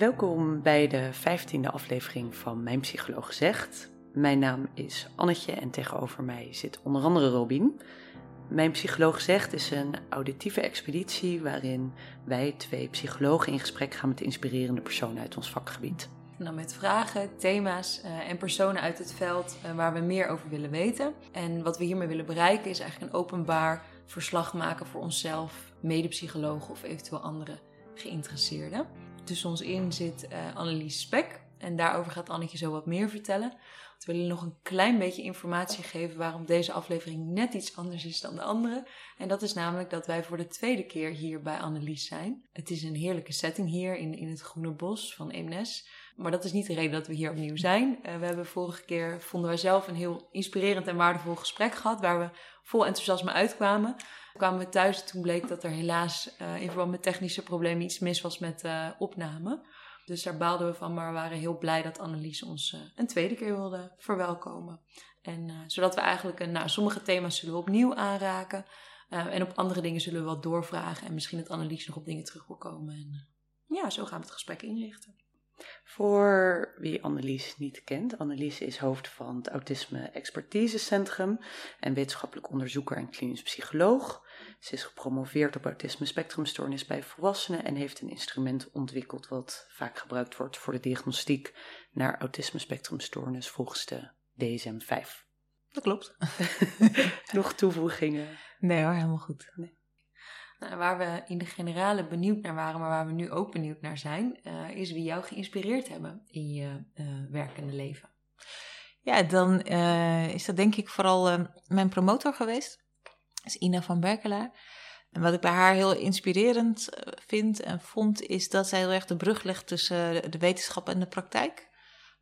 Welkom bij de vijftiende aflevering van Mijn Psycholoog Zegt. Mijn naam is Annetje en tegenover mij zit onder andere Robin. Mijn Psycholoog Zegt is een auditieve expeditie waarin wij twee psychologen in gesprek gaan met inspirerende personen uit ons vakgebied. Nou, met vragen, thema's uh, en personen uit het veld uh, waar we meer over willen weten. En wat we hiermee willen bereiken is eigenlijk een openbaar verslag maken voor onszelf, medepsychologen of eventueel andere geïnteresseerden. Tussen ons in zit uh, Annelies Spek en daarover gaat Annetje zo wat meer vertellen. We willen nog een klein beetje informatie geven waarom deze aflevering net iets anders is dan de andere. En dat is namelijk dat wij voor de tweede keer hier bij Annelies zijn. Het is een heerlijke setting hier in, in het Groene Bos van Eemnes. Maar dat is niet de reden dat we hier opnieuw zijn. Uh, we hebben vorige keer, vonden wij zelf, een heel inspirerend en waardevol gesprek gehad. Waar we vol enthousiasme uitkwamen. Kwamen we thuis en toen bleek dat er helaas uh, in verband met technische problemen iets mis was met uh, opname. Dus daar baalden we van, maar we waren heel blij dat Annelies ons uh, een tweede keer wilde verwelkomen. En zodat we eigenlijk, nou, sommige thema's zullen we opnieuw aanraken. en op andere dingen zullen we wat doorvragen. En misschien dat Annelies nog op dingen terug wil komen. En ja, zo gaan we het gesprek inrichten. Voor wie Annelies niet kent, Annelies is hoofd van het Autisme Expertisecentrum en wetenschappelijk onderzoeker en klinisch psycholoog. Ze is gepromoveerd op autisme spectrumstoornis bij volwassenen en heeft een instrument ontwikkeld wat vaak gebruikt wordt voor de diagnostiek naar autisme spectrumstoornis volgens de DSM-5. Dat klopt. Nog toevoegingen? Nee hoor, helemaal goed. Nee. Nou, waar we in de generale benieuwd naar waren, maar waar we nu ook benieuwd naar zijn, uh, is wie jou geïnspireerd hebben in je uh, werkende leven. Ja, dan uh, is dat denk ik vooral mijn promotor geweest. Dat is Ina van Berkelaar. En wat ik bij haar heel inspirerend vind en vond, is dat zij heel erg de brug legt tussen de wetenschap en de praktijk.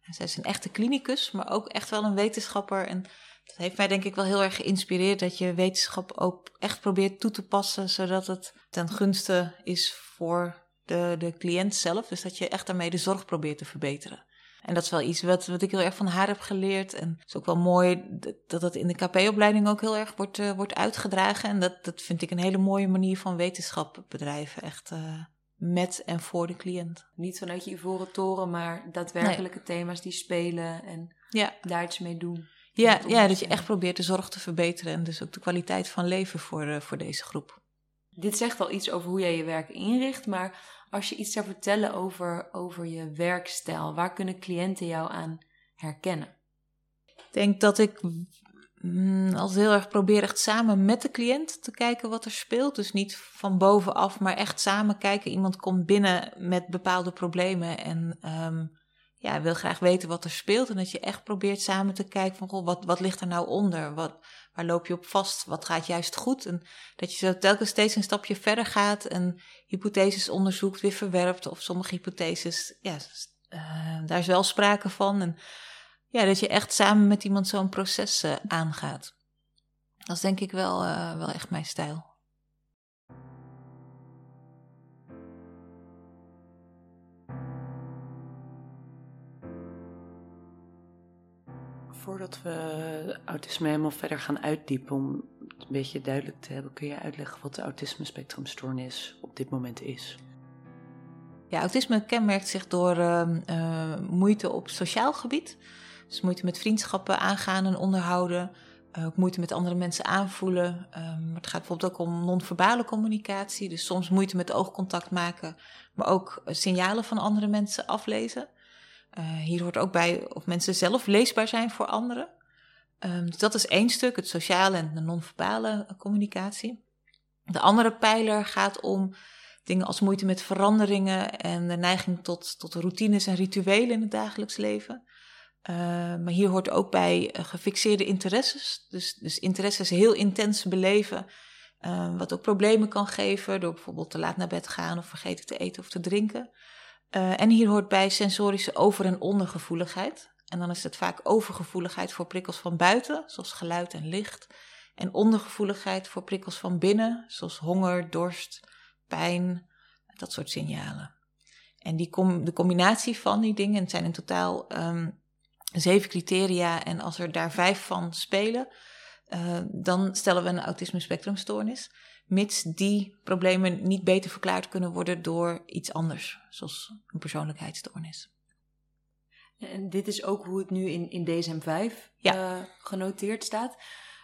Zij is een echte klinicus, maar ook echt wel een wetenschapper. En dat heeft mij denk ik wel heel erg geïnspireerd dat je wetenschap ook echt probeert toe te passen, zodat het ten gunste is voor de, de cliënt zelf. Dus dat je echt daarmee de zorg probeert te verbeteren. En dat is wel iets wat, wat ik heel erg van haar heb geleerd. En het is ook wel mooi dat dat in de KP-opleiding ook heel erg wordt, uh, wordt uitgedragen. En dat, dat vind ik een hele mooie manier van wetenschap bedrijven. Echt uh, met en voor de cliënt. Niet vanuit je ivoren toren, maar daadwerkelijke nee. thema's die spelen en ja. daar iets mee doen. Ja, ja, dat je echt probeert de zorg te verbeteren en dus ook de kwaliteit van leven voor, uh, voor deze groep. Dit zegt al iets over hoe jij je werk inricht, maar als je iets zou vertellen over, over je werkstijl, waar kunnen cliënten jou aan herkennen? Ik denk dat ik mm, altijd heel erg probeer echt samen met de cliënt te kijken wat er speelt. Dus niet van bovenaf, maar echt samen kijken. Iemand komt binnen met bepaalde problemen en um, ja, wil graag weten wat er speelt. En dat je echt probeert samen te kijken van goh, wat, wat ligt er nou onder? Wat, waar loop je op vast? Wat gaat juist goed? En dat je zo telkens steeds een stapje verder gaat en hypotheses onderzoekt, weer verwerpt. Of sommige hypotheses, ja, uh, daar is wel sprake van. En ja, dat je echt samen met iemand zo'n proces uh, aangaat. Dat is denk ik wel, uh, wel echt mijn stijl. Voordat we autisme helemaal verder gaan uitdiepen, om het een beetje duidelijk te hebben, kun je uitleggen wat de autisme spectrumstoornis op dit moment is? Ja, autisme kenmerkt zich door uh, uh, moeite op sociaal gebied. Dus moeite met vriendschappen aangaan en onderhouden. Uh, ook moeite met andere mensen aanvoelen. Um, het gaat bijvoorbeeld ook om non-verbale communicatie. Dus soms moeite met oogcontact maken, maar ook signalen van andere mensen aflezen. Uh, hier hoort ook bij of mensen zelf leesbaar zijn voor anderen. Um, dus dat is één stuk, het sociale en de non-verbale communicatie. De andere pijler gaat om dingen als moeite met veranderingen en de neiging tot, tot routines en rituelen in het dagelijks leven. Uh, maar hier hoort ook bij gefixeerde interesses. Dus, dus interesses heel intens beleven. Wat ook problemen kan geven door bijvoorbeeld te laat naar bed gaan of vergeten te eten of te drinken. Uh, en hier hoort bij sensorische over- en ondergevoeligheid. En dan is het vaak overgevoeligheid voor prikkels van buiten, zoals geluid en licht. En ondergevoeligheid voor prikkels van binnen, zoals honger, dorst, pijn, dat soort signalen. En die de combinatie van die dingen, het zijn in totaal um, zeven criteria. En als er daar vijf van spelen, uh, dan stellen we een autisme spectrumstoornis, mits die problemen niet beter verklaard kunnen worden door iets anders, zoals een persoonlijkheidsstoornis. En dit is ook hoe het nu in, in DSM-5 ja. uh, genoteerd staat.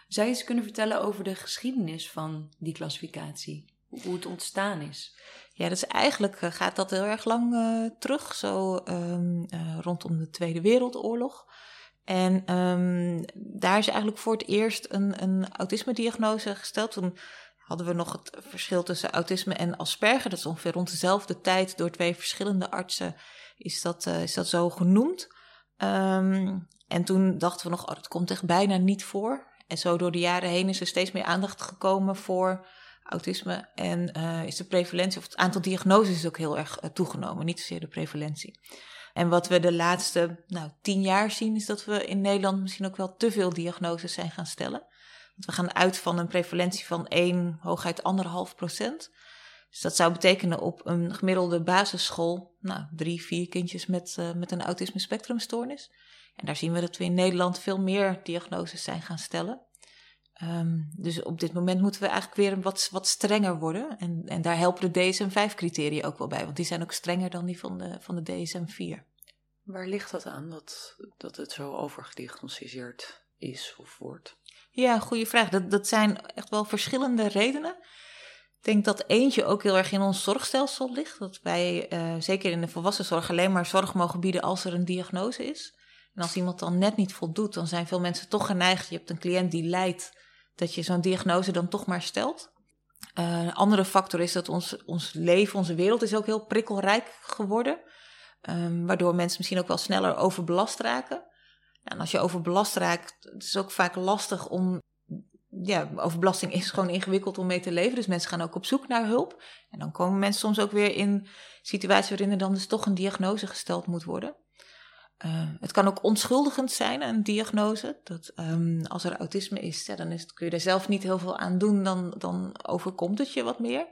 Zou je eens kunnen vertellen over de geschiedenis van die klassificatie? Hoe het ontstaan is? Ja, dus eigenlijk uh, gaat dat heel erg lang uh, terug, zo um, rondom de Tweede Wereldoorlog. En um, daar is eigenlijk voor het eerst een, een autisme-diagnose gesteld. Toen hadden we nog het verschil tussen autisme en Asperger. Dat is ongeveer rond dezelfde tijd door twee verschillende artsen is dat, uh, is dat zo genoemd. Um, en toen dachten we nog, oh, dat komt echt bijna niet voor. En zo door de jaren heen is er steeds meer aandacht gekomen voor autisme. En uh, is de prevalentie, of het aantal diagnoses is ook heel erg uh, toegenomen, niet zozeer de prevalentie. En wat we de laatste nou, tien jaar zien, is dat we in Nederland misschien ook wel te veel diagnoses zijn gaan stellen. Want we gaan uit van een prevalentie van 1, hooguit 1,5 procent. Dus dat zou betekenen op een gemiddelde basisschool, nou, drie, vier kindjes met, uh, met een autisme spectrumstoornis. En daar zien we dat we in Nederland veel meer diagnoses zijn gaan stellen. Um, dus op dit moment moeten we eigenlijk weer wat, wat strenger worden. En, en daar helpen de DSM-5-criteria ook wel bij, want die zijn ook strenger dan die van de, van de DSM-4. Waar ligt dat aan dat, dat het zo overgediagnosticeerd is of wordt? Ja, goede vraag. Dat, dat zijn echt wel verschillende redenen. Ik denk dat eentje ook heel erg in ons zorgstelsel ligt. Dat wij, uh, zeker in de volwassenzorg, alleen maar zorg mogen bieden als er een diagnose is. En als iemand dan net niet voldoet, dan zijn veel mensen toch geneigd. Je hebt een cliënt die lijdt dat je zo'n diagnose dan toch maar stelt. Uh, een andere factor is dat ons, ons leven, onze wereld is ook heel prikkelrijk geworden. Um, waardoor mensen misschien ook wel sneller overbelast raken. En als je overbelast raakt, het is ook vaak lastig om. Ja, overbelasting is gewoon ingewikkeld om mee te leven. Dus mensen gaan ook op zoek naar hulp. En dan komen mensen soms ook weer in situaties waarin er dan dus toch een diagnose gesteld moet worden. Uh, het kan ook onschuldigend zijn, een diagnose. Dat um, als er autisme is, dan is het, kun je er zelf niet heel veel aan doen, dan, dan overkomt het je wat meer.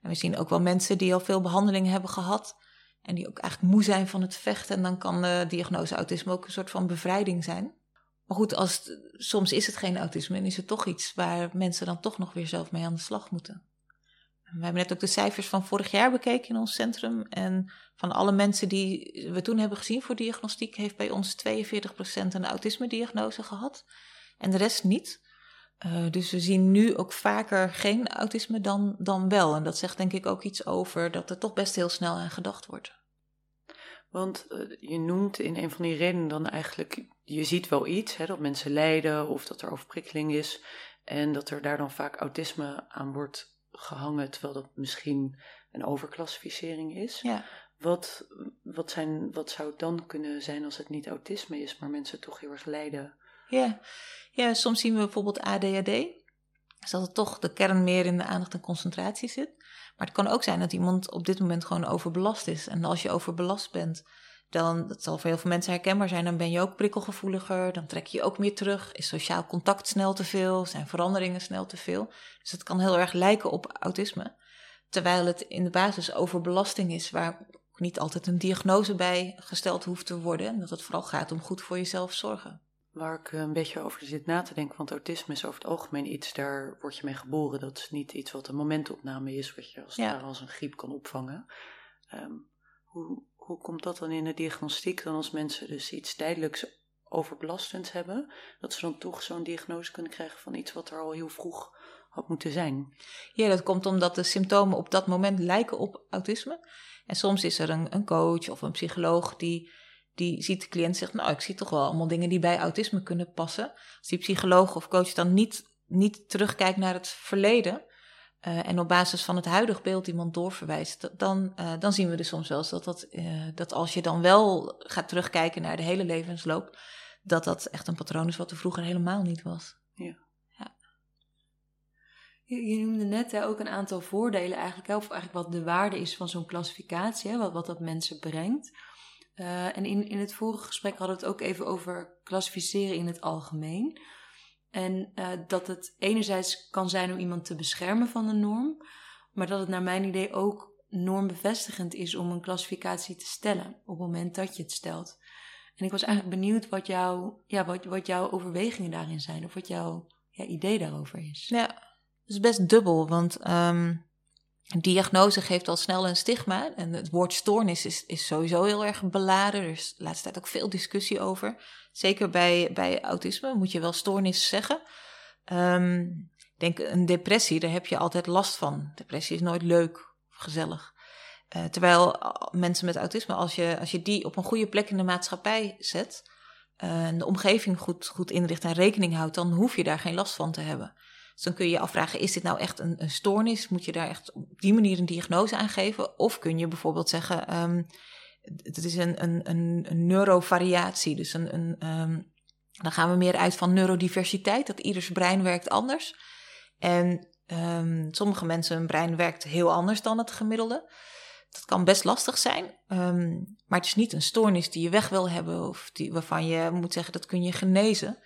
En we zien ook wel mensen die al veel behandeling hebben gehad en die ook eigenlijk moe zijn van het vechten. En dan kan de diagnose autisme ook een soort van bevrijding zijn. Maar goed, als soms is het geen autisme en is het toch iets waar mensen dan toch nog weer zelf mee aan de slag moeten. We hebben net ook de cijfers van vorig jaar bekeken in ons centrum. En van alle mensen die we toen hebben gezien voor diagnostiek, heeft bij ons 42% een autisme-diagnose gehad. En de rest niet. Uh, dus we zien nu ook vaker geen autisme dan, dan wel. En dat zegt denk ik ook iets over dat er toch best heel snel aan gedacht wordt. Want uh, je noemt in een van die redenen dan eigenlijk, je ziet wel iets, hè, dat mensen lijden of dat er overprikkeling is. En dat er daar dan vaak autisme aan wordt gehangen, terwijl dat misschien een overklassificering is. Ja. Wat, wat, zijn, wat zou het dan kunnen zijn als het niet autisme is, maar mensen toch heel erg lijden? Ja, ja soms zien we bijvoorbeeld ADHD. Dus dat het toch de kern meer in de aandacht en concentratie zit. Maar het kan ook zijn dat iemand op dit moment gewoon overbelast is. En als je overbelast bent, dan, dat zal voor heel veel mensen herkenbaar zijn, dan ben je ook prikkelgevoeliger, dan trek je je ook meer terug, is sociaal contact snel te veel, zijn veranderingen snel te veel. Dus het kan heel erg lijken op autisme, terwijl het in de basis overbelasting is, waar niet altijd een diagnose bij gesteld hoeft te worden, en dat het vooral gaat om goed voor jezelf zorgen. Waar ik een beetje over zit na te denken, want autisme is over het algemeen iets, daar word je mee geboren. Dat is niet iets wat een momentopname is, wat je als, ja. als een griep kan opvangen. Um, hoe, hoe komt dat dan in de diagnostiek dan als mensen dus iets tijdelijks overbelastends hebben, dat ze dan toch zo'n diagnose kunnen krijgen van iets wat er al heel vroeg had moeten zijn? Ja, dat komt omdat de symptomen op dat moment lijken op autisme. En soms is er een, een coach of een psycholoog die, die ziet de cliënt zegt, nou, ik zie toch wel allemaal dingen die bij autisme kunnen passen. Als die psycholoog of coach dan niet, niet terugkijkt naar het verleden, uh, en op basis van het huidig beeld iemand doorverwijst, dan, uh, dan zien we dus soms wel eens dat, dat, uh, dat als je dan wel gaat terugkijken naar de hele levensloop, dat dat echt een patroon is wat er vroeger helemaal niet was. Ja. ja. Je, je, noemde net hè, ook een aantal voordelen eigenlijk, hè, of eigenlijk wat de waarde is van zo'n klassificatie, hè, wat, wat dat mensen brengt. En in, in het vorige gesprek hadden we het ook even over klassificeren in het algemeen. En uh, dat het enerzijds kan zijn om iemand te beschermen van een norm, maar dat het naar mijn idee ook normbevestigend is om een klassificatie te stellen op het moment dat je het stelt. En ik was eigenlijk benieuwd wat, jou, ja, wat, wat jouw overwegingen daarin zijn, of wat, jou, ja, idee daarover is. Ja, dat is best dubbel, want ehm, een diagnose geeft al snel een stigma. En het woord stoornis is, is sowieso heel erg beladen. Er is de laatste tijd ook veel discussie over. Zeker bij, bij autisme moet je wel stoornis zeggen. Ik denk een depressie, daar heb je altijd last van. Depressie is nooit leuk of gezellig. Uh, terwijl mensen met autisme, als je, als je die op een goede plek in de maatschappij zet, uh, en de omgeving goed, goed inricht en rekening houdt, dan hoef je daar geen last van te hebben. Dus dan kun je je afvragen, is dit nou echt een, stoornis? Moet je daar echt op die manier een diagnose aan geven? Of kun je bijvoorbeeld zeggen, het is een, een, een, neurovariatie. Dus een, een, um, dan gaan we meer uit van neurodiversiteit, dat ieders brein werkt anders. En um, sommige mensen, hun brein werkt heel anders dan het gemiddelde. Dat kan best lastig zijn, maar het is niet een stoornis die je weg wil hebben of die, waarvan je moet zeggen dat kun je genezen.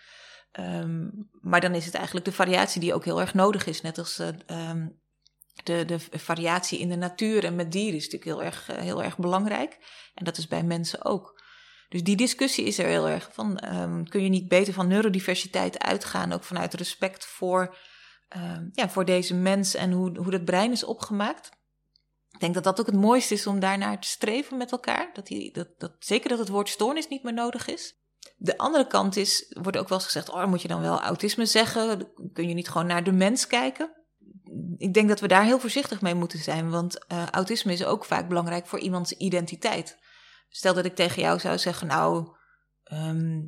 Um, maar dan is het eigenlijk de variatie die ook heel erg nodig is. Net als uh, um, de, de variatie in de natuur en met dieren is natuurlijk heel erg, uh, heel erg belangrijk. En dat is bij mensen ook. Dus die discussie is er heel erg van. Um, kun je niet beter van neurodiversiteit uitgaan, ook vanuit respect voor, ja, voor deze mens en hoe, hoe dat brein is opgemaakt? Ik denk dat dat ook het mooiste is om daarnaar te streven met elkaar. Dat, die, dat, dat, zeker dat het woord stoornis niet meer nodig is. De andere kant is, wordt ook wel eens gezegd, oh, moet je dan wel autisme zeggen? Kun je niet gewoon naar de mens kijken? Ik denk dat we daar heel voorzichtig mee moeten zijn, want uh, autisme is ook vaak belangrijk voor iemands identiteit. Stel dat ik tegen jou zou zeggen, nou,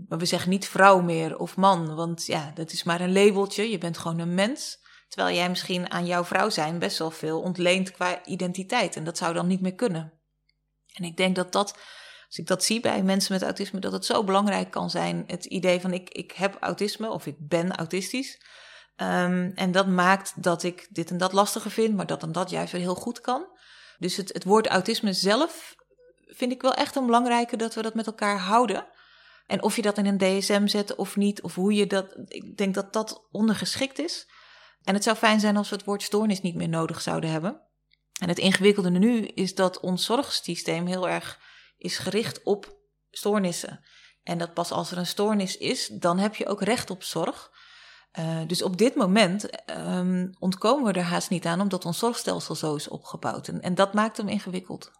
maar we zeggen niet vrouw meer of man, want ja, dat is maar een labeltje, je bent gewoon een mens. Terwijl jij misschien aan jouw vrouw zijn best wel veel ontleent qua identiteit. En dat zou dan niet meer kunnen. En ik denk dat dat, als ik dat zie bij mensen met autisme, dat het zo belangrijk kan zijn. Het idee van ik, ik heb autisme of ik ben autistisch. Um, en dat maakt dat ik dit en dat lastiger vind, maar dat en dat juist weer heel goed kan. Dus het, het woord autisme zelf vind ik wel echt een belangrijke dat we dat met elkaar houden. En of je dat in een DSM zet of niet, of hoe je dat. Ik denk dat dat ondergeschikt is. En het zou fijn zijn als we het woord stoornis niet meer nodig zouden hebben. En het ingewikkelde nu is dat ons zorgsysteem heel erg is gericht op stoornissen. En dat pas als er een stoornis is, dan heb je ook recht op zorg. Uh, dus op dit moment um, ontkomen we er haast niet aan, omdat ons zorgstelsel zo is opgebouwd. En, dat maakt hem ingewikkeld.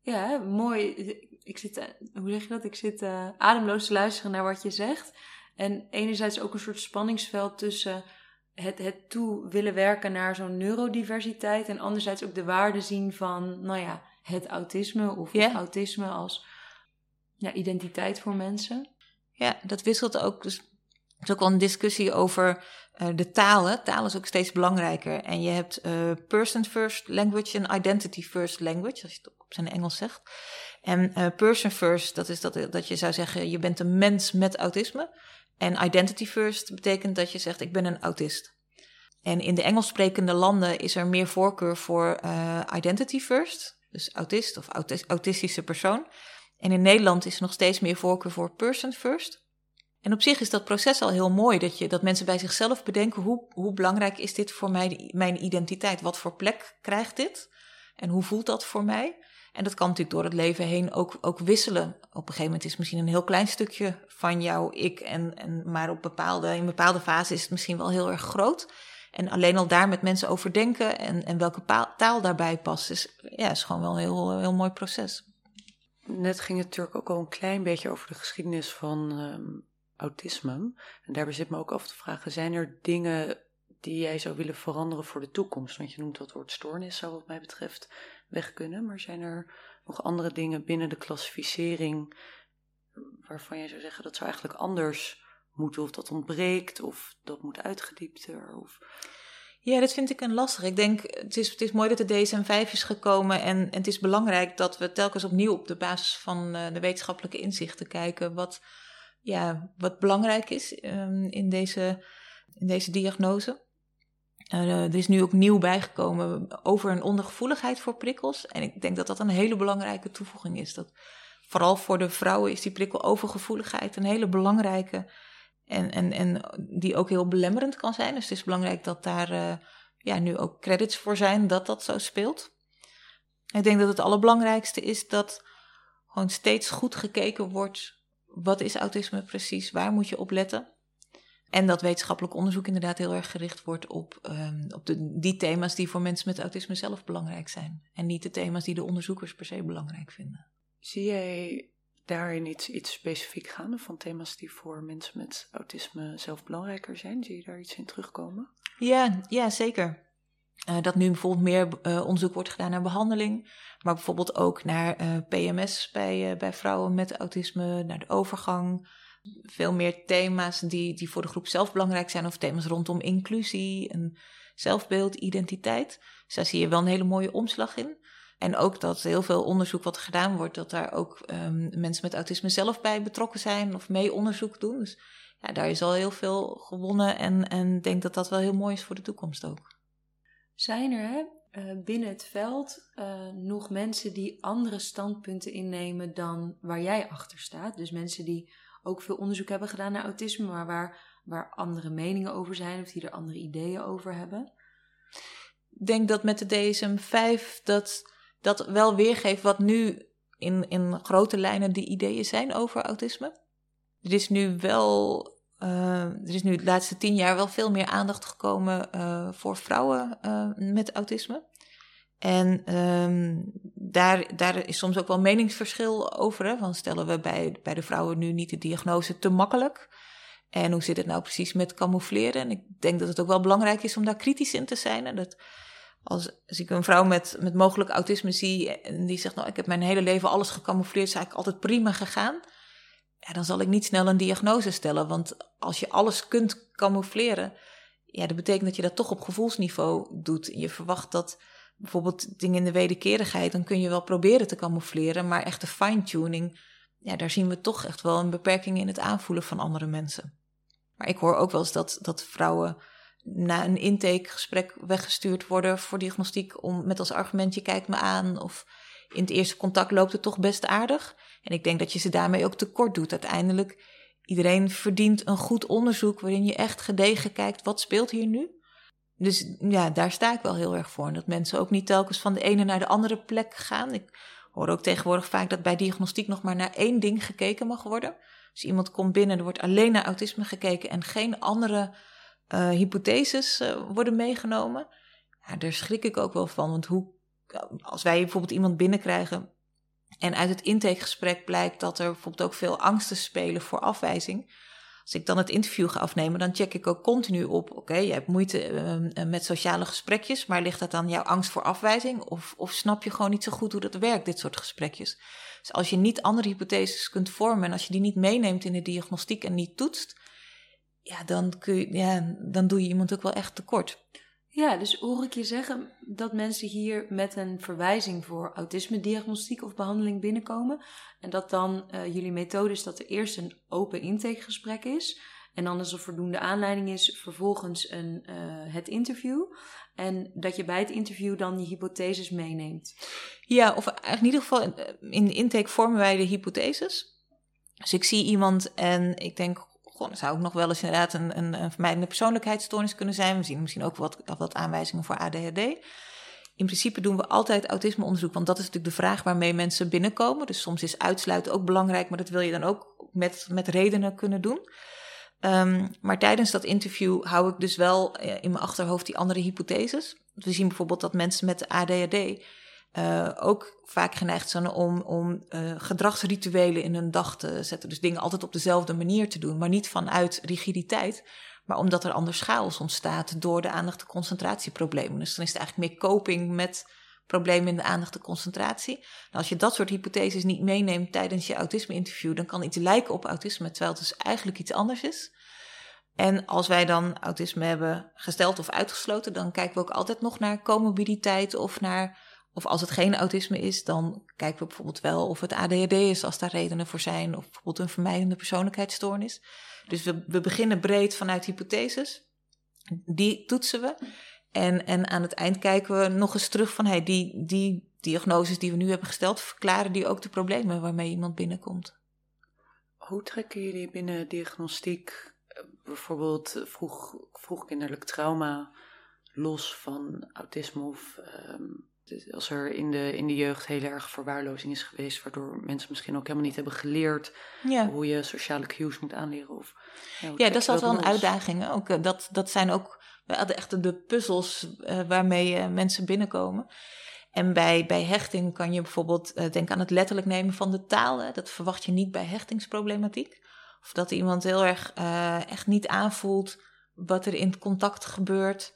Ja, mooi. Ik zit, hoe zeg je dat? Ik zit uh, ademloos te luisteren naar wat je zegt. En enerzijds ook een soort spanningsveld tussen het, het toe willen werken naar zo'n neurodiversiteit. En anderzijds ook de waarde zien van, nou ja, het autisme of yeah. autisme als ja, identiteit voor mensen. Ja, dat wisselt ook. Dus er is ook wel een discussie over uh, de talen. Taal is ook steeds belangrijker. En je hebt uh, person first language en identity first language, als je het op zijn Engels zegt. En uh, person first, dat is dat, dat je zou zeggen, je bent een mens met autisme. En identity first betekent dat je zegt: ik ben een autist. En in de Engels sprekende landen is er meer voorkeur voor identity first, dus autist of autistische persoon. En in Nederland is er nog steeds meer voorkeur voor person first. En op zich is dat proces al heel mooi, dat, je, dat mensen bij zichzelf bedenken hoe, hoe belangrijk is dit voor mij, mijn identiteit? Wat voor plek krijgt dit? En hoe voelt dat voor mij? En dat kan natuurlijk door het leven heen ook, ook wisselen. Op een gegeven moment is het misschien een heel klein stukje van jouw ik. En, en, maar op bepaalde, in bepaalde fase is het misschien wel heel erg groot. En alleen al daar met mensen over denken en, en welke taal daarbij past, is, ja, is gewoon wel een heel, heel mooi proces. Net ging het natuurlijk ook al een klein beetje over de geschiedenis van um, autisme. En daarbij zit me ook af te vragen: zijn er dingen die jij zou willen veranderen voor de toekomst? Want je noemt dat woord stoornis, zou wat mij betreft weg kunnen. Maar zijn er nog andere dingen binnen de klassificering waarvan je zou zeggen dat zou eigenlijk anders of dat ontbreekt, of dat moet uitgediepter? Of... Ja, dat vind ik een lastig. Ik denk, het is, het is mooi dat de DSM-5 is gekomen en, het is belangrijk dat we telkens opnieuw op de basis van uh, de wetenschappelijke inzichten kijken wat, ja, wat belangrijk is um, in, deze, in deze diagnose. Uh, er is nu ook nieuw bijgekomen over een ondergevoeligheid voor prikkels. En ik denk dat dat een hele belangrijke toevoeging is. Dat vooral voor de vrouwen is die prikkelovergevoeligheid een hele belangrijke. En, en, en die ook heel belemmerend kan zijn. Dus het is belangrijk dat daar uh, ja, nu ook credits voor zijn dat dat zo speelt. Ik denk dat het allerbelangrijkste is dat gewoon steeds goed gekeken wordt. Wat is autisme precies? Waar moet je op letten? En dat wetenschappelijk onderzoek inderdaad heel erg gericht wordt op, um, op de, die thema's die voor mensen met autisme zelf belangrijk zijn. En niet de thema's die de onderzoekers per se belangrijk vinden. Zie jij daarin iets, iets specifiek gaande van thema's die voor mensen met autisme zelf belangrijker zijn? Zie je daar iets in terugkomen? Ja, ja zeker. Uh, dat nu bijvoorbeeld meer uh, onderzoek wordt gedaan naar behandeling, maar bijvoorbeeld ook naar uh, PMS bij, bij vrouwen met autisme, naar de overgang. Veel meer thema's die, die voor de groep zelf belangrijk zijn, of thema's rondom inclusie en zelfbeeld, identiteit. Dus daar zie je wel een hele mooie omslag in. En ook dat heel veel onderzoek wat gedaan wordt, dat daar ook um, mensen met autisme zelf bij betrokken zijn of mee onderzoek doen. Dus ja, daar is al heel veel gewonnen en, en denk dat dat wel heel mooi is voor de toekomst ook. Zijn er hè, uh, binnen het veld uh, nog mensen die andere standpunten innemen dan waar jij achter staat? Dus mensen die ook veel onderzoek hebben gedaan naar autisme, maar waar, waar andere meningen over zijn of die er andere ideeën over hebben? Ik denk dat met de DSM-5 dat dat wel weergeeft wat nu in, in grote lijnen de ideeën zijn over autisme. Er is nu wel, uh, er is nu de laatste tien jaar wel veel meer aandacht gekomen uh, voor vrouwen uh, met autisme. En um, daar, daar is soms ook wel meningsverschil over. Hè? Van stellen we bij, bij de vrouwen nu niet de diagnose te makkelijk? En hoe zit het nou precies met camoufleren? En ik denk dat het ook wel belangrijk is om daar kritisch in te zijn. En dat als, ik een vrouw met, met mogelijk autisme zie en die zegt, nou, ik heb mijn hele leven alles gecamoufleerd, is eigenlijk altijd prima gegaan. Ja, dan zal ik niet snel een diagnose stellen. Want als je alles kunt camoufleren, ja, dat betekent dat je dat toch op gevoelsniveau doet. Je verwacht dat bijvoorbeeld dingen in de wederkerigheid, dan kun je wel proberen te camoufleren, maar echte fine-tuning, ja, daar zien we toch echt wel een beperking in het aanvoelen van andere mensen. Maar ik hoor ook wel eens dat, dat vrouwen na een intakegesprek weggestuurd worden voor diagnostiek om met als argument je kijkt me aan of in het eerste contact loopt het toch best aardig. En ik denk dat je ze daarmee ook tekort doet. Uiteindelijk, iedereen verdient een goed onderzoek waarin je echt gedegen kijkt wat speelt hier nu. Dus ja, daar sta ik wel heel erg voor. En dat mensen ook niet telkens van de ene naar de andere plek gaan. Ik hoor ook tegenwoordig vaak dat bij diagnostiek nog maar naar één ding gekeken mag worden. Dus iemand komt binnen, er wordt alleen naar autisme gekeken en geen andere uh, hypotheses uh, worden meegenomen. Ja, daar schrik ik ook wel van. Want hoe, als wij bijvoorbeeld iemand binnenkrijgen en uit het intakegesprek blijkt dat er bijvoorbeeld ook veel angsten spelen voor afwijzing. Als ik dan het interview ga afnemen, dan check ik ook continu op: oké, je hebt moeite uh, met sociale gesprekjes, maar ligt dat dan jouw angst voor afwijzing? Of, of snap je gewoon niet zo goed hoe dat werkt, dit soort gesprekjes? Dus als je niet andere hypotheses kunt vormen en als je die niet meeneemt in de diagnostiek en niet toetst, ja, dan, kun je, ja, dan doe je iemand ook wel echt tekort. Ja, dus hoor ik je zeggen dat mensen hier met een verwijzing voor autisme-diagnostiek of behandeling binnenkomen. En dat dan uh, jullie methode is dat er eerst een open intakegesprek is. En dan als er voldoende aanleiding is, vervolgens een, uh, het interview. En dat je bij het interview dan je hypotheses meeneemt. Ja, of in ieder geval in de intake vormen wij de hypotheses. Dus ik zie iemand en ik denk, Goh, zou ook nog wel eens inderdaad een, een, een vermijdende persoonlijkheidsstoornis kunnen zijn. We zien misschien ook wat, wat aanwijzingen voor ADHD. In principe doen we altijd autismeonderzoek, want dat is natuurlijk de vraag waarmee mensen binnenkomen. Dus soms is uitsluiten ook belangrijk, maar dat wil je dan ook met, met redenen kunnen doen. Um, maar tijdens dat interview hou ik dus wel eh, in mijn achterhoofd die andere hypotheses. We zien bijvoorbeeld dat mensen met ADHD uh, ook vaak geneigd zijn om, om uh, gedragsrituelen in hun dag te zetten. Dus dingen altijd op dezelfde manier te doen, maar niet vanuit rigiditeit, maar omdat er anders chaos ontstaat door de aandacht- en concentratieproblemen. Dus dan is het eigenlijk meer coping met problemen in de aandacht en concentratie. Nou, als je dat soort hypotheses niet meeneemt tijdens je autisme-interview, dan kan iets lijken op autisme, terwijl het dus eigenlijk iets anders is. En als wij dan autisme hebben gesteld of uitgesloten, dan kijken we ook altijd nog naar comorbiditeit of naar of als het geen autisme is, dan kijken we bijvoorbeeld wel of het ADHD is als daar redenen voor zijn, of bijvoorbeeld een vermijdende persoonlijkheidsstoornis. Dus we, we beginnen breed vanuit hypotheses, die toetsen we. En, en aan het eind kijken we nog eens terug van hey, die, die diagnoses die we nu hebben gesteld, verklaren die ook de problemen waarmee iemand binnenkomt. Hoe trekken jullie binnen diagnostiek eh, bijvoorbeeld vroeg, vroeg kinderlijk trauma los van autisme of um, Dus als er in de, in de jeugd heel erg verwaarlozing is geweest, waardoor mensen misschien ook helemaal niet hebben geleerd Ja. hoe je sociale cues moet aanleren. Of, Ja, trek dat is altijd wel een uitdaging. Ook, eh, dat, dat zijn ook we hadden echt de puzzels eh, waarmee eh, mensen binnenkomen. En bij, bij hechting kan je bijvoorbeeld denken aan het letterlijk nemen van de taal. Hè. Dat verwacht je niet bij hechtingsproblematiek. Of dat iemand heel erg echt niet aanvoelt wat er in het contact gebeurt.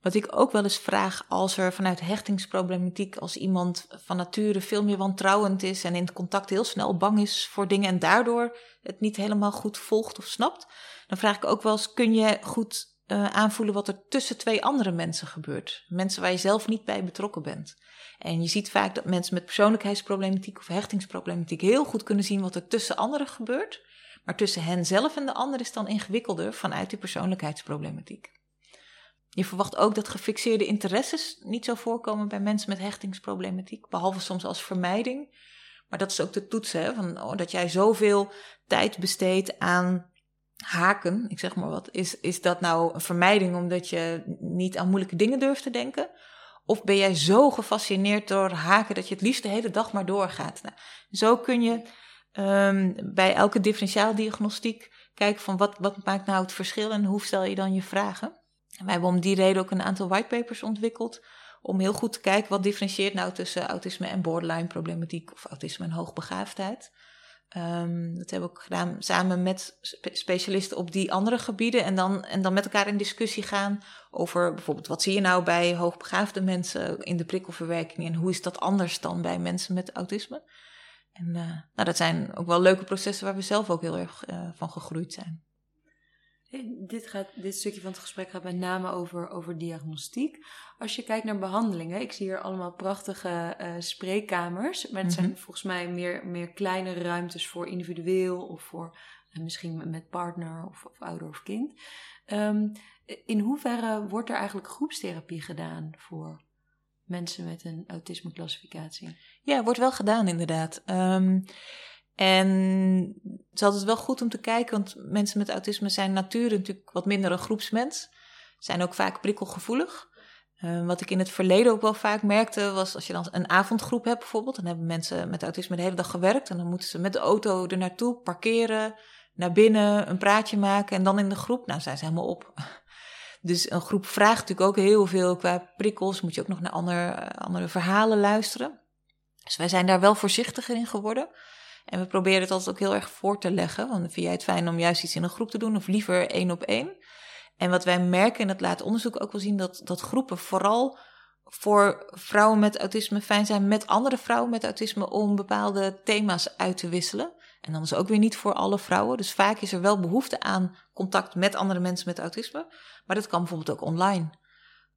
Wat ik ook wel eens vraag als er vanuit hechtingsproblematiek, als iemand van nature veel meer wantrouwend is en in contact heel snel bang is voor dingen en daardoor het niet helemaal goed volgt of snapt, dan vraag ik ook wel eens: kun je goed uh, aanvoelen wat er tussen twee andere mensen gebeurt? Mensen waar je zelf niet bij betrokken bent. En je ziet vaak dat mensen met persoonlijkheidsproblematiek of hechtingsproblematiek heel goed kunnen zien wat er tussen anderen gebeurt. Maar tussen hen zelf en de ander is dan ingewikkelder vanuit die persoonlijkheidsproblematiek. Je verwacht ook dat gefixeerde interesses niet zo voorkomen bij mensen met hechtingsproblematiek, behalve soms als vermijding. Maar dat is ook de toets, hè, van, oh, dat jij zoveel tijd besteedt aan haken, ik zeg maar wat. Is, is dat nou een vermijding omdat je niet aan moeilijke dingen durft te denken? Of ben jij zo gefascineerd door haken dat je het liefst de hele dag maar doorgaat? Nou, zo kun je um, bij elke differentiaaldiagnostiek kijken van wat, wat maakt nou het verschil en hoe stel je dan je vragen? Wij hebben om die reden ook een aantal whitepapers ontwikkeld om heel goed te kijken wat differentieert nou tussen autisme en borderline problematiek of autisme en hoogbegaafdheid. Um, dat hebben we ook gedaan samen met spe specialisten op die andere gebieden. En dan, en dan met elkaar in discussie gaan over bijvoorbeeld wat zie je nou bij hoogbegaafde mensen in de prikkelverwerking en hoe is dat anders dan bij mensen met autisme. En uh, nou, dat zijn ook wel leuke processen waar we zelf ook heel erg uh, van gegroeid zijn. Dit, gaat, dit stukje van het gesprek gaat met name over, over diagnostiek. Als je kijkt naar behandelingen, ik zie hier allemaal prachtige uh, spreekkamers. Maar het mm -hmm. zijn volgens mij meer, meer kleine ruimtes voor individueel of voor uh, misschien met partner of, of ouder of kind. Um, in hoeverre wordt er eigenlijk groepstherapie gedaan voor mensen met een autisme-classificatie? Ja, wordt wel gedaan inderdaad. Um, en het is altijd wel goed om te kijken, want mensen met autisme zijn natuurlijk natuurlijk wat minder een groepsmens. Zijn ook vaak prikkelgevoelig. Uh, wat ik in het verleden ook wel vaak merkte, was als je dan een avondgroep hebt bijvoorbeeld. Dan hebben mensen met autisme de hele dag gewerkt. En dan moeten ze met de auto er naartoe parkeren, naar binnen, een praatje maken. En dan in de groep, nou zijn ze helemaal op. Dus een groep vraagt natuurlijk ook heel veel qua prikkels. Moet je ook nog naar andere, andere verhalen luisteren. Dus wij zijn daar wel voorzichtiger in geworden. En we proberen het altijd ook heel erg voor te leggen. Want vind jij het fijn om juist iets in een groep te doen of liever één op één? En wat wij merken, en dat laat onderzoek ook wel zien, dat, dat groepen vooral voor vrouwen met autisme fijn zijn met andere vrouwen met autisme om bepaalde thema's uit te wisselen. En dan is ook weer niet voor alle vrouwen. Dus vaak is er wel behoefte aan contact met andere mensen met autisme. Maar dat kan bijvoorbeeld ook online.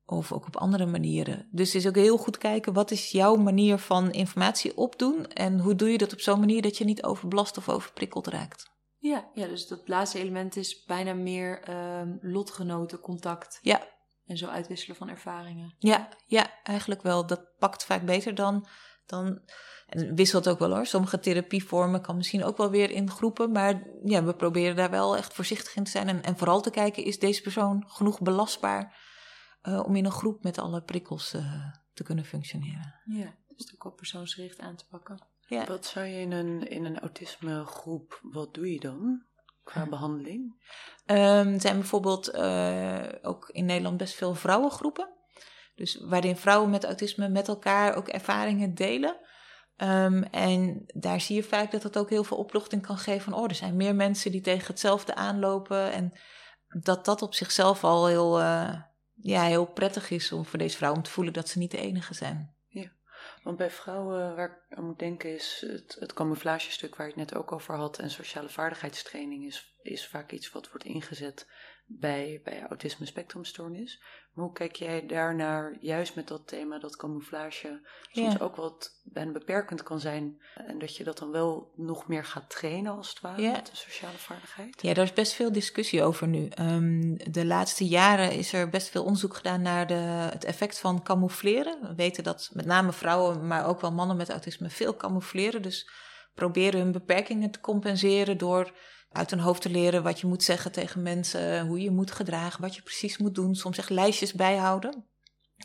Of ook op andere manieren. Dus het is ook heel goed kijken, wat is jouw manier van informatie opdoen? En hoe doe je dat op zo'n manier dat je niet overbelast of overprikkeld raakt? Ja, ja dus dat laatste element is bijna meer um, lotgenoten contact. Ja. En zo uitwisselen van ervaringen. Ja, ja, eigenlijk wel. Dat pakt vaak beter dan... dan en wisselt ook wel hoor. Sommige therapievormen kan misschien ook wel weer in groepen. Maar ja, we proberen daar wel echt voorzichtig in te zijn. En, en vooral te kijken, is deze persoon genoeg belastbaar... Uh, om in een groep met alle prikkels uh, te kunnen functioneren. Ja, dus ook op persoonsgericht aan te pakken. Ja. Wat zou je in een, in een autismegroep, wat doe je dan qua behandeling? Um, er zijn bijvoorbeeld uh, ook in Nederland best veel vrouwengroepen. Dus waarin vrouwen met autisme met elkaar ook ervaringen delen. Um, en daar zie je vaak dat dat ook heel veel opluchting kan geven van... oh, er zijn meer mensen die tegen hetzelfde aanlopen. En dat dat op zichzelf al heel ja, heel prettig is om voor deze vrouw te voelen dat ze niet de enige zijn. Ja, want bij vrouwen waar ik aan moet denken is het, het camouflagestuk waar je het net ook over had en sociale vaardigheidstraining is, is vaak iets wat wordt ingezet bij, bij autisme spectrumstoornis. Maar hoe kijk jij daarnaar, juist met dat thema dat camouflage soms Ja. ook wat bijna beperkend kan zijn en dat je dat dan wel nog meer gaat trainen als het ware Ja. met de sociale vaardigheid? Ja, daar is best veel discussie over nu. Ehm, de laatste jaren is er best veel onderzoek gedaan naar de, het effect van camoufleren. We weten dat met name vrouwen, maar ook wel mannen met autisme veel camoufleren. Dus proberen hun beperkingen te compenseren door uit hun hoofd te leren wat je moet zeggen tegen mensen, hoe je moet gedragen, wat je precies moet doen. Soms echt lijstjes bijhouden.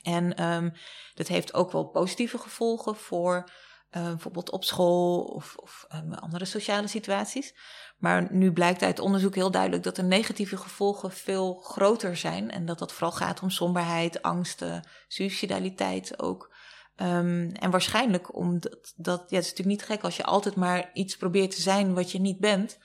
En ehm, dat heeft ook wel positieve gevolgen voor uh, bijvoorbeeld op school of, of um, andere sociale situaties. Maar nu blijkt uit onderzoek heel duidelijk dat de negatieve gevolgen veel groter zijn. En dat dat vooral gaat om somberheid, angsten, suicidaliteit ook. Um, en waarschijnlijk omdat dat, ja, het is natuurlijk niet gek als je altijd maar iets probeert te zijn wat je niet bent,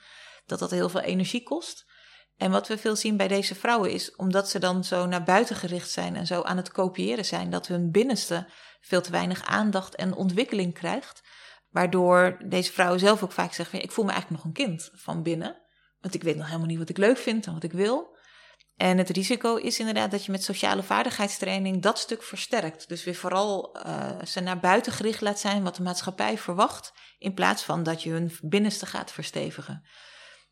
dat dat heel veel energie kost. En wat we veel zien bij deze vrouwen is, omdat ze dan zo naar buiten gericht zijn en zo aan het kopiëren zijn, dat hun binnenste veel te weinig aandacht en ontwikkeling krijgt. Waardoor deze vrouwen zelf ook vaak zeggen: Ik voel me eigenlijk nog een kind van binnen. Want ik weet nog helemaal niet wat ik leuk vind en wat ik wil. En het risico is inderdaad dat je met sociale vaardigheidstraining dat stuk versterkt. Dus weer vooral uh, ze naar buiten gericht laat zijn wat de maatschappij verwacht, in plaats van dat je hun binnenste gaat verstevigen.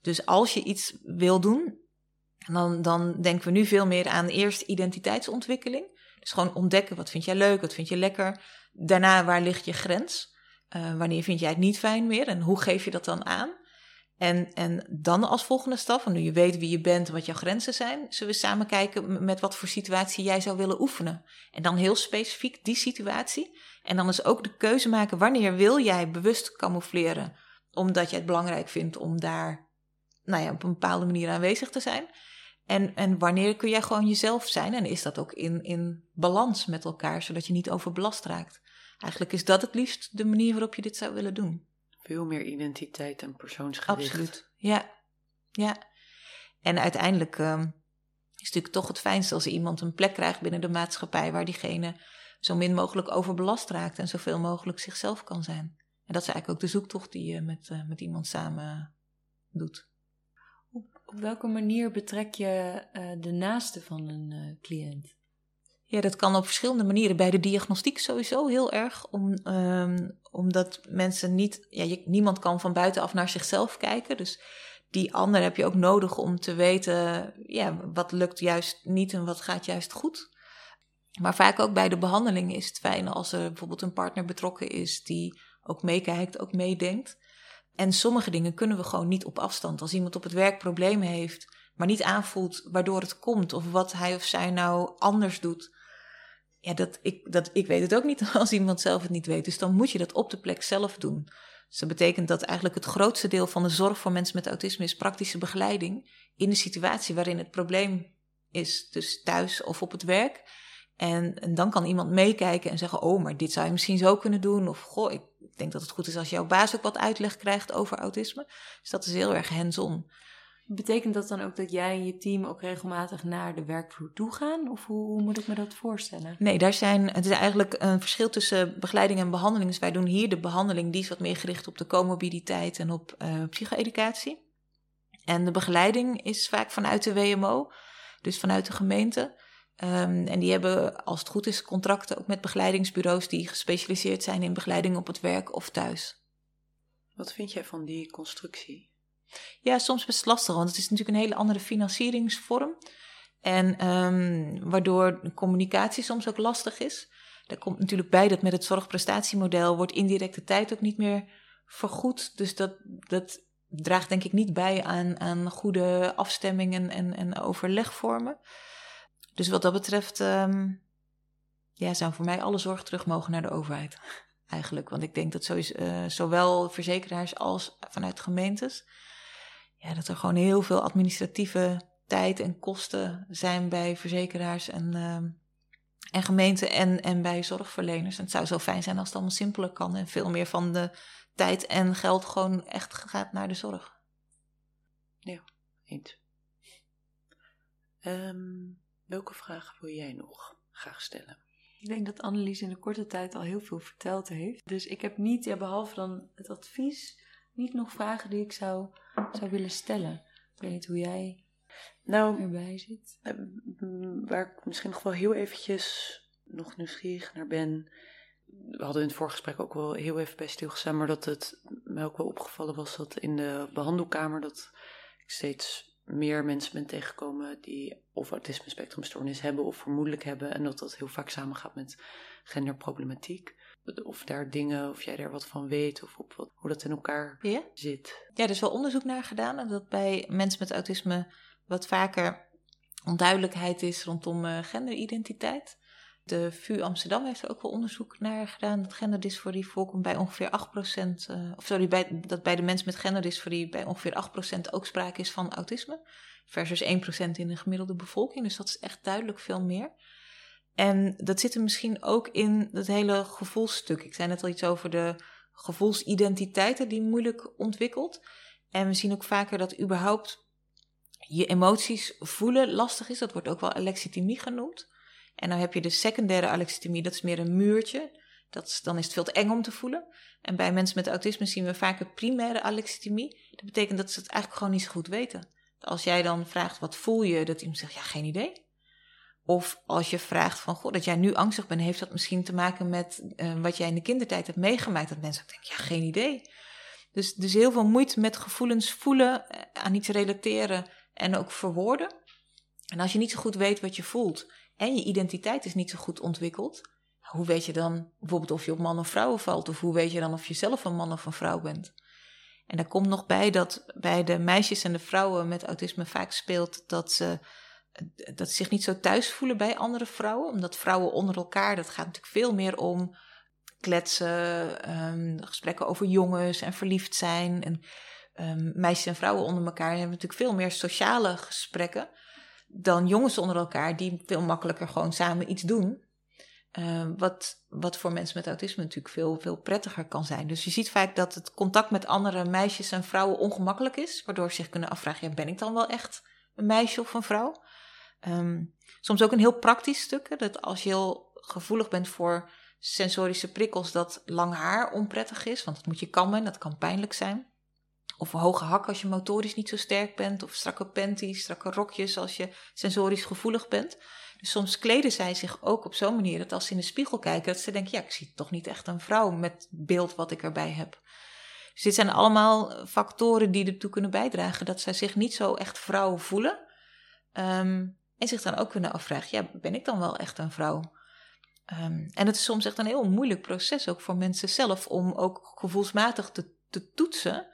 Dus als je iets wil doen, dan, dan denken we nu veel meer aan eerst identiteitsontwikkeling. Dus gewoon ontdekken wat vind jij leuk, wat vind je lekker. Daarna waar ligt je grens? Uh, wanneer vind jij het niet fijn meer en hoe geef je dat dan aan? En, en dan als volgende stap, nu je weet wie je bent en wat jouw grenzen zijn, zullen we samen kijken met wat voor situatie jij zou willen oefenen. En dan heel specifiek die situatie. En dan is ook de keuze maken wanneer wil jij bewust camoufleren, omdat jij het belangrijk vindt om daar nou ja, op een bepaalde manier aanwezig te zijn. En, en wanneer kun jij gewoon jezelf zijn en is dat ook in, in balans met elkaar, zodat je niet overbelast raakt. Eigenlijk is dat het liefst de manier waarop je dit zou willen doen. Veel meer identiteit en persoonsgericht. Absoluut, ja. ja. En uiteindelijk uh, is het natuurlijk toch het fijnste als iemand een plek krijgt binnen de maatschappij waar diegene zo min mogelijk overbelast raakt en zoveel mogelijk zichzelf kan zijn. En dat is eigenlijk ook de zoektocht die je met, uh, met iemand samen doet. Op welke manier betrek je uh, de naaste van een uh, cliënt? Ja, dat kan op verschillende manieren. Bij de diagnostiek sowieso heel erg, om, um, omdat mensen niet, ja, niemand kan van buitenaf naar zichzelf kijken. Dus die ander heb je ook nodig om te weten, ja, wat lukt juist niet en wat gaat juist goed. Maar vaak ook bij de behandeling is het fijn als er bijvoorbeeld een partner betrokken is die ook meekijkt, ook meedenkt. En sommige dingen kunnen we gewoon niet op afstand. Als iemand op het werk problemen heeft, maar niet aanvoelt waardoor het komt of wat hij of zij nou anders doet. Ja, dat, ik, dat, ik weet het ook niet als iemand zelf het niet weet. Dus dan moet je dat op de plek zelf doen. Dus dat betekent dat eigenlijk het grootste deel van de zorg voor mensen met autisme is praktische begeleiding in de situatie waarin het probleem is, dus thuis of op het werk. En, en dan kan iemand meekijken en zeggen: Oh, maar dit zou je misschien zo kunnen doen. Of goh, ik denk dat het goed is als jouw baas ook wat uitleg krijgt over autisme. Dus dat is heel erg hands-on. Betekent dat dan ook dat jij en je team ook regelmatig naar de werkvloer toe gaan? Of hoe, hoe, moet ik me dat voorstellen? Nee, daar zijn, het is eigenlijk een verschil tussen begeleiding en behandeling. Dus wij doen hier de behandeling, die is wat meer gericht op de comorbiditeit en op uh, psycho-educatie. En de begeleiding is vaak vanuit de WMO, dus vanuit de gemeente. Um, en die hebben, als het goed is, contracten ook met begeleidingsbureaus die gespecialiseerd zijn in begeleiding op het werk of thuis. Wat vind jij van die constructie? Ja, soms best lastig, want het is natuurlijk een hele andere financieringsvorm. En um, waardoor de communicatie soms ook lastig is. Daar komt natuurlijk bij dat met het zorgprestatiemodel wordt indirecte tijd ook niet meer vergoed. Dus dat, dat draagt denk ik niet bij aan, aan goede afstemmingen en, en overlegvormen. Dus wat dat betreft um, ja, zou voor mij alle zorg terug mogen naar de overheid. Eigenlijk. Want ik denk dat sowieso, uh, zowel verzekeraars als vanuit gemeentes. Ja, dat er gewoon heel veel administratieve tijd en kosten zijn bij verzekeraars en, uh, en gemeenten en, en bij zorgverleners. En het zou zo fijn zijn als het allemaal simpeler kan en veel meer van de tijd en geld gewoon echt gaat naar de zorg. Ja, eens. Um, Welke vraag wil jij nog graag stellen? Ik denk dat Annelies in een korte tijd al heel veel verteld heeft. Dus ik heb niet, ja, behalve dan het advies, niet nog vragen die ik zou, zou willen stellen. Ik weet niet hoe jij nou, erbij zit. Eh, waar ik misschien nog wel heel eventjes nog nieuwsgierig naar ben. We hadden in het voorgesprek ook wel heel even bij stilgestaan, maar dat het mij ook wel opgevallen was dat in de behandelkamer dat ik steeds meer mensen ben tegengekomen die of autisme spectrumstoornis hebben of vermoedelijk hebben. En dat dat heel vaak samengaat met genderproblematiek. Of daar dingen, of jij daar wat van weet, of op wat, hoe dat in elkaar zit. Ja, er is wel onderzoek naar gedaan. En dat bij mensen met autisme wat vaker onduidelijkheid is rondom uh, genderidentiteit. De VU Amsterdam heeft er ook wel onderzoek naar gedaan dat genderdysforie voorkomt bij ongeveer 8%. Uh, of sorry, bij, dat bij de mensen met genderdysforie bij ongeveer 8% ook sprake is van autisme. Versus 1% in de gemiddelde bevolking. Dus dat is echt duidelijk veel meer. En dat zit er misschien ook in dat hele gevoelsstuk. Ik zei net al iets over de gevoelsidentiteiten die moeilijk ontwikkelt. En we zien ook vaker dat überhaupt je emoties voelen lastig is. Dat wordt ook wel alexithymie genoemd. En dan heb je de secundaire alexithymie, dat is meer een muurtje. Dat dan is het veel te eng om te voelen. En bij mensen met autisme zien we vaker primaire alexithymie. Dat betekent dat ze het eigenlijk gewoon niet zo goed weten. Als jij dan vraagt, wat voel je? Dat iemand zegt, ja, geen idee. Of als je vraagt van, goh, dat jij nu angstig bent, heeft dat misschien te maken met uh, wat jij in de kindertijd hebt meegemaakt? Dat mensen denken, ja, geen idee. Dus, dus heel veel moeite met gevoelens voelen, eh, aan iets relateren en ook verwoorden. En als je niet zo goed weet wat je voelt en je identiteit is niet zo goed ontwikkeld, hoe weet je dan bijvoorbeeld of je op man of vrouwen valt? Of hoe weet je dan of je zelf een man of een vrouw bent? En daar komt nog bij dat bij de meisjes en de vrouwen met autisme vaak speelt dat ze, dat ze zich niet zo thuis voelen bij andere vrouwen. Omdat vrouwen onder elkaar, dat gaat natuurlijk veel meer om kletsen, um, gesprekken over jongens en verliefd zijn. En um, meisjes en vrouwen onder elkaar hebben natuurlijk veel meer sociale gesprekken dan jongens onder elkaar die veel makkelijker gewoon samen iets doen. Uh, wat, wat voor mensen met autisme natuurlijk veel, veel prettiger kan zijn. Dus je ziet vaak dat het contact met andere meisjes en vrouwen ongemakkelijk is, waardoor ze zich kunnen afvragen: ja, ben ik dan wel echt een meisje of een vrouw? Um, soms ook een heel praktisch stuk, dat als je heel gevoelig bent voor sensorische prikkels, dat lang haar onprettig is, want dat moet je kammen, dat kan pijnlijk zijn. Of hoge hak als je motorisch niet zo sterk bent. Of strakke panties, strakke rokjes als je sensorisch gevoelig bent. Dus soms kleden zij zich ook op zo'n manier dat als ze in de spiegel kijken, dat ze denken, ja, ik zie toch niet echt een vrouw met beeld wat ik erbij heb. Dus dit zijn allemaal factoren die ertoe kunnen bijdragen dat zij zich niet zo echt vrouw voelen. Um, en zich dan ook kunnen afvragen, ja, ben ik dan wel echt een vrouw? Um, en het is soms echt een heel moeilijk proces ook voor mensen zelf om ook gevoelsmatig te, te toetsen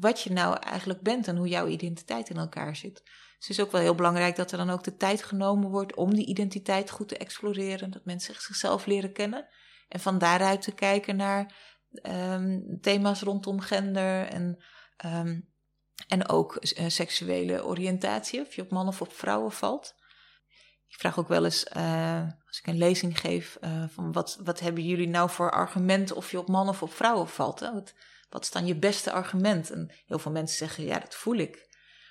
wat je nou eigenlijk bent en hoe jouw identiteit in elkaar zit. Dus het is ook wel heel belangrijk dat er dan ook de tijd genomen wordt om die identiteit goed te exploreren. Dat mensen zichzelf leren kennen. En van daaruit te kijken naar um, thema's rondom gender en, um, en ook uh, seksuele oriëntatie, of je op mannen of op vrouwen valt. Ik vraag ook wel eens, uh, als ik een lezing geef, uh, van wat, wat hebben jullie nou voor argumenten of je op mannen of op vrouwen valt? Wat is dan je beste argument? En heel veel mensen zeggen, ja, dat voel ik.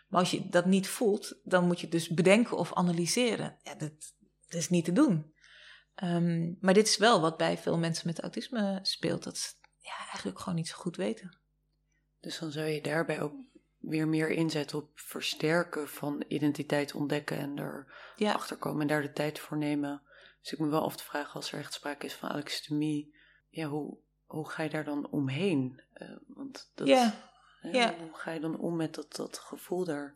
Maar als je dat niet voelt, dan moet je dus bedenken of analyseren. Ja, dat, dat is niet te doen. Um, maar dit is wel wat bij veel mensen met autisme speelt. Dat ze ja, eigenlijk gewoon niet zo goed weten. Dus dan zou je daarbij ook weer meer inzetten op versterken van identiteit ontdekken en erachter ja. komen en daar de tijd voor nemen. Dus ik me wel af te vragen als er echt sprake is van alexithymie, ja, hoe, hoe ga je daar dan omheen? Uh, want dat, ja. ja. Hoe ga je dan om met dat, dat gevoel daar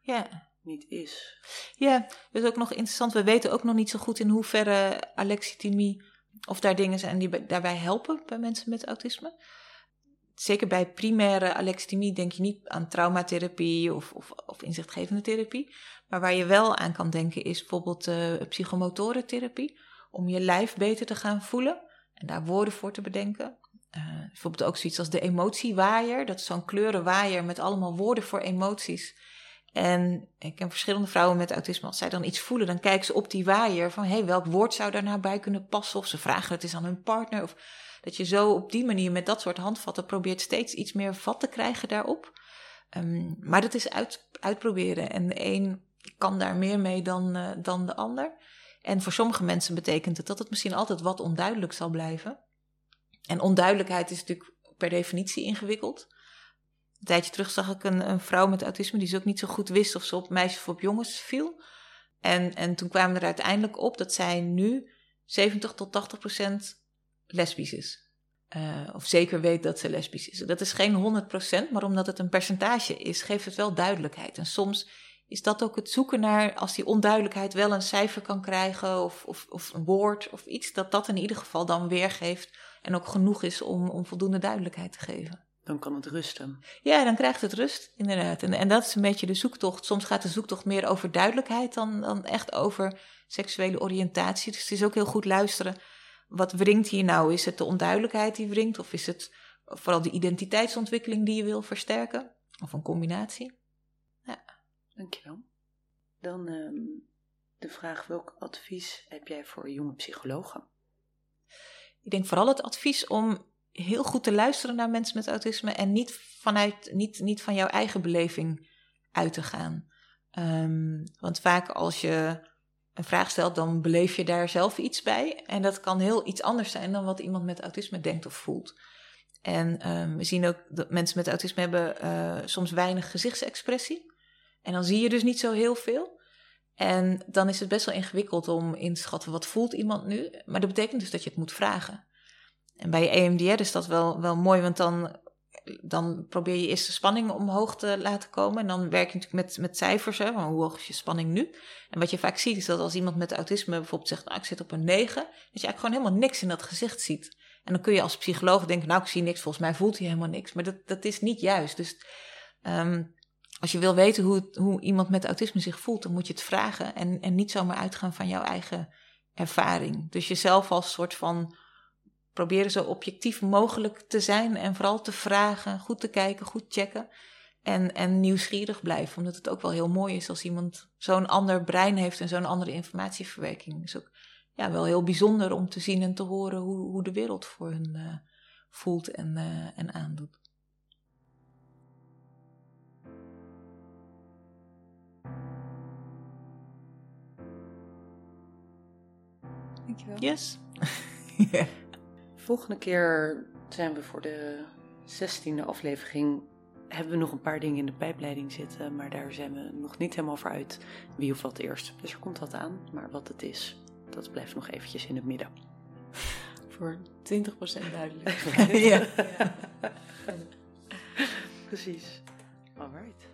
ja. niet is? Ja, dat is ook nog interessant. We weten ook nog niet zo goed in hoeverre alexithymie of daar dingen zijn die daarbij helpen bij mensen met autisme. Zeker bij primaire alexithymie denk je niet aan traumatherapie of, of, of inzichtgevende therapie. Maar waar je wel aan kan denken is bijvoorbeeld uh, psychomotorentherapie. Om je lijf beter te gaan voelen en daar woorden voor te bedenken. Uh, bijvoorbeeld ook zoiets als de emotiewaaier. Dat is zo'n kleurenwaaier met allemaal woorden voor emoties. En ik ken verschillende vrouwen met autisme. Als zij dan iets voelen, dan kijken ze op die waaier van... hey, welk woord zou daar nou bij kunnen passen? Of ze vragen het eens aan hun partner. Of dat je zo op die manier met dat soort handvatten probeert steeds iets meer vat te krijgen daarop. Um, maar dat is uit, uitproberen. En de een kan daar meer mee dan, uh, dan de ander. En voor sommige mensen betekent het dat het misschien altijd wat onduidelijk zal blijven. En onduidelijkheid is natuurlijk per definitie ingewikkeld. Een tijdje terug zag ik een, een vrouw met autisme die ze ook niet zo goed wist of ze op meisjes of op jongens viel. En, en toen kwamen er uiteindelijk op dat zij nu 70 tot 80 procent lesbisch is. Uh, of zeker weet dat ze lesbisch is. Dat is geen 100 procent, maar omdat het een percentage is, geeft het wel duidelijkheid. En soms is dat ook het zoeken naar, als die onduidelijkheid wel een cijfer kan krijgen of, of, of een woord of iets, dat dat in ieder geval dan weergeeft en ook genoeg is om, om voldoende duidelijkheid te geven. Dan kan het rusten. Ja, dan krijgt het rust, inderdaad. En, en dat is een beetje de zoektocht. Soms gaat de zoektocht meer over duidelijkheid dan, dan echt over seksuele oriëntatie. Dus het is ook heel goed luisteren. Wat wringt hier nou? Is het de onduidelijkheid die wringt? Of is het vooral de identiteitsontwikkeling die je wil versterken? Of een combinatie? Dankjewel. Dan ehm, de vraag, welk advies heb jij voor jonge psychologen? Ik denk vooral het advies om heel goed te luisteren naar mensen met autisme en niet, vanuit, niet, niet van jouw eigen beleving uit te gaan. Ehm, want vaak als je een vraag stelt, dan beleef je daar zelf iets bij. En dat kan heel iets anders zijn dan wat iemand met autisme denkt of voelt. En ehm, we zien ook dat mensen met autisme hebben uh, soms weinig gezichtsexpressie. En dan zie je dus niet zo heel veel. En dan is het best wel ingewikkeld om in te schatten wat voelt iemand nu. Maar dat betekent dus dat je het moet vragen. En bij EMDR is dat wel, wel mooi, want dan, dan probeer je eerst de spanning omhoog te laten komen. En dan werk je natuurlijk met, met cijfers, hè, hoe hoog is je spanning nu? En wat je vaak ziet is dat als iemand met autisme bijvoorbeeld zegt, nou ik zit op een 9, dat je eigenlijk gewoon helemaal niks in dat gezicht ziet. En dan kun je als psycholoog denken, nou ik zie niks, volgens mij voelt hij helemaal niks. Maar dat, dat is niet juist. Dus um, als je wil weten hoe, hoe iemand met autisme zich voelt, dan moet je het vragen en, en niet zomaar uitgaan van jouw eigen ervaring. Dus jezelf als soort van proberen zo objectief mogelijk te zijn en vooral te vragen, goed te kijken, goed checken en, en nieuwsgierig blijven. Omdat het ook wel heel mooi is als iemand zo'n ander brein heeft en zo'n andere informatieverwerking. is ook ja, wel heel bijzonder om te zien en te horen hoe, hoe de wereld voor hun uh, voelt en, uh, en aandoet. Dankjewel. Yes. yeah. Volgende keer zijn we voor de zestiende aflevering. Hebben we nog een paar dingen in de pijpleiding zitten, maar daar zijn we nog niet helemaal voor uit wie of wat eerst. Dus er komt wat aan, maar wat het is, dat blijft nog eventjes in het midden. Voor 20% duidelijk. ja. ja. Precies. Alright.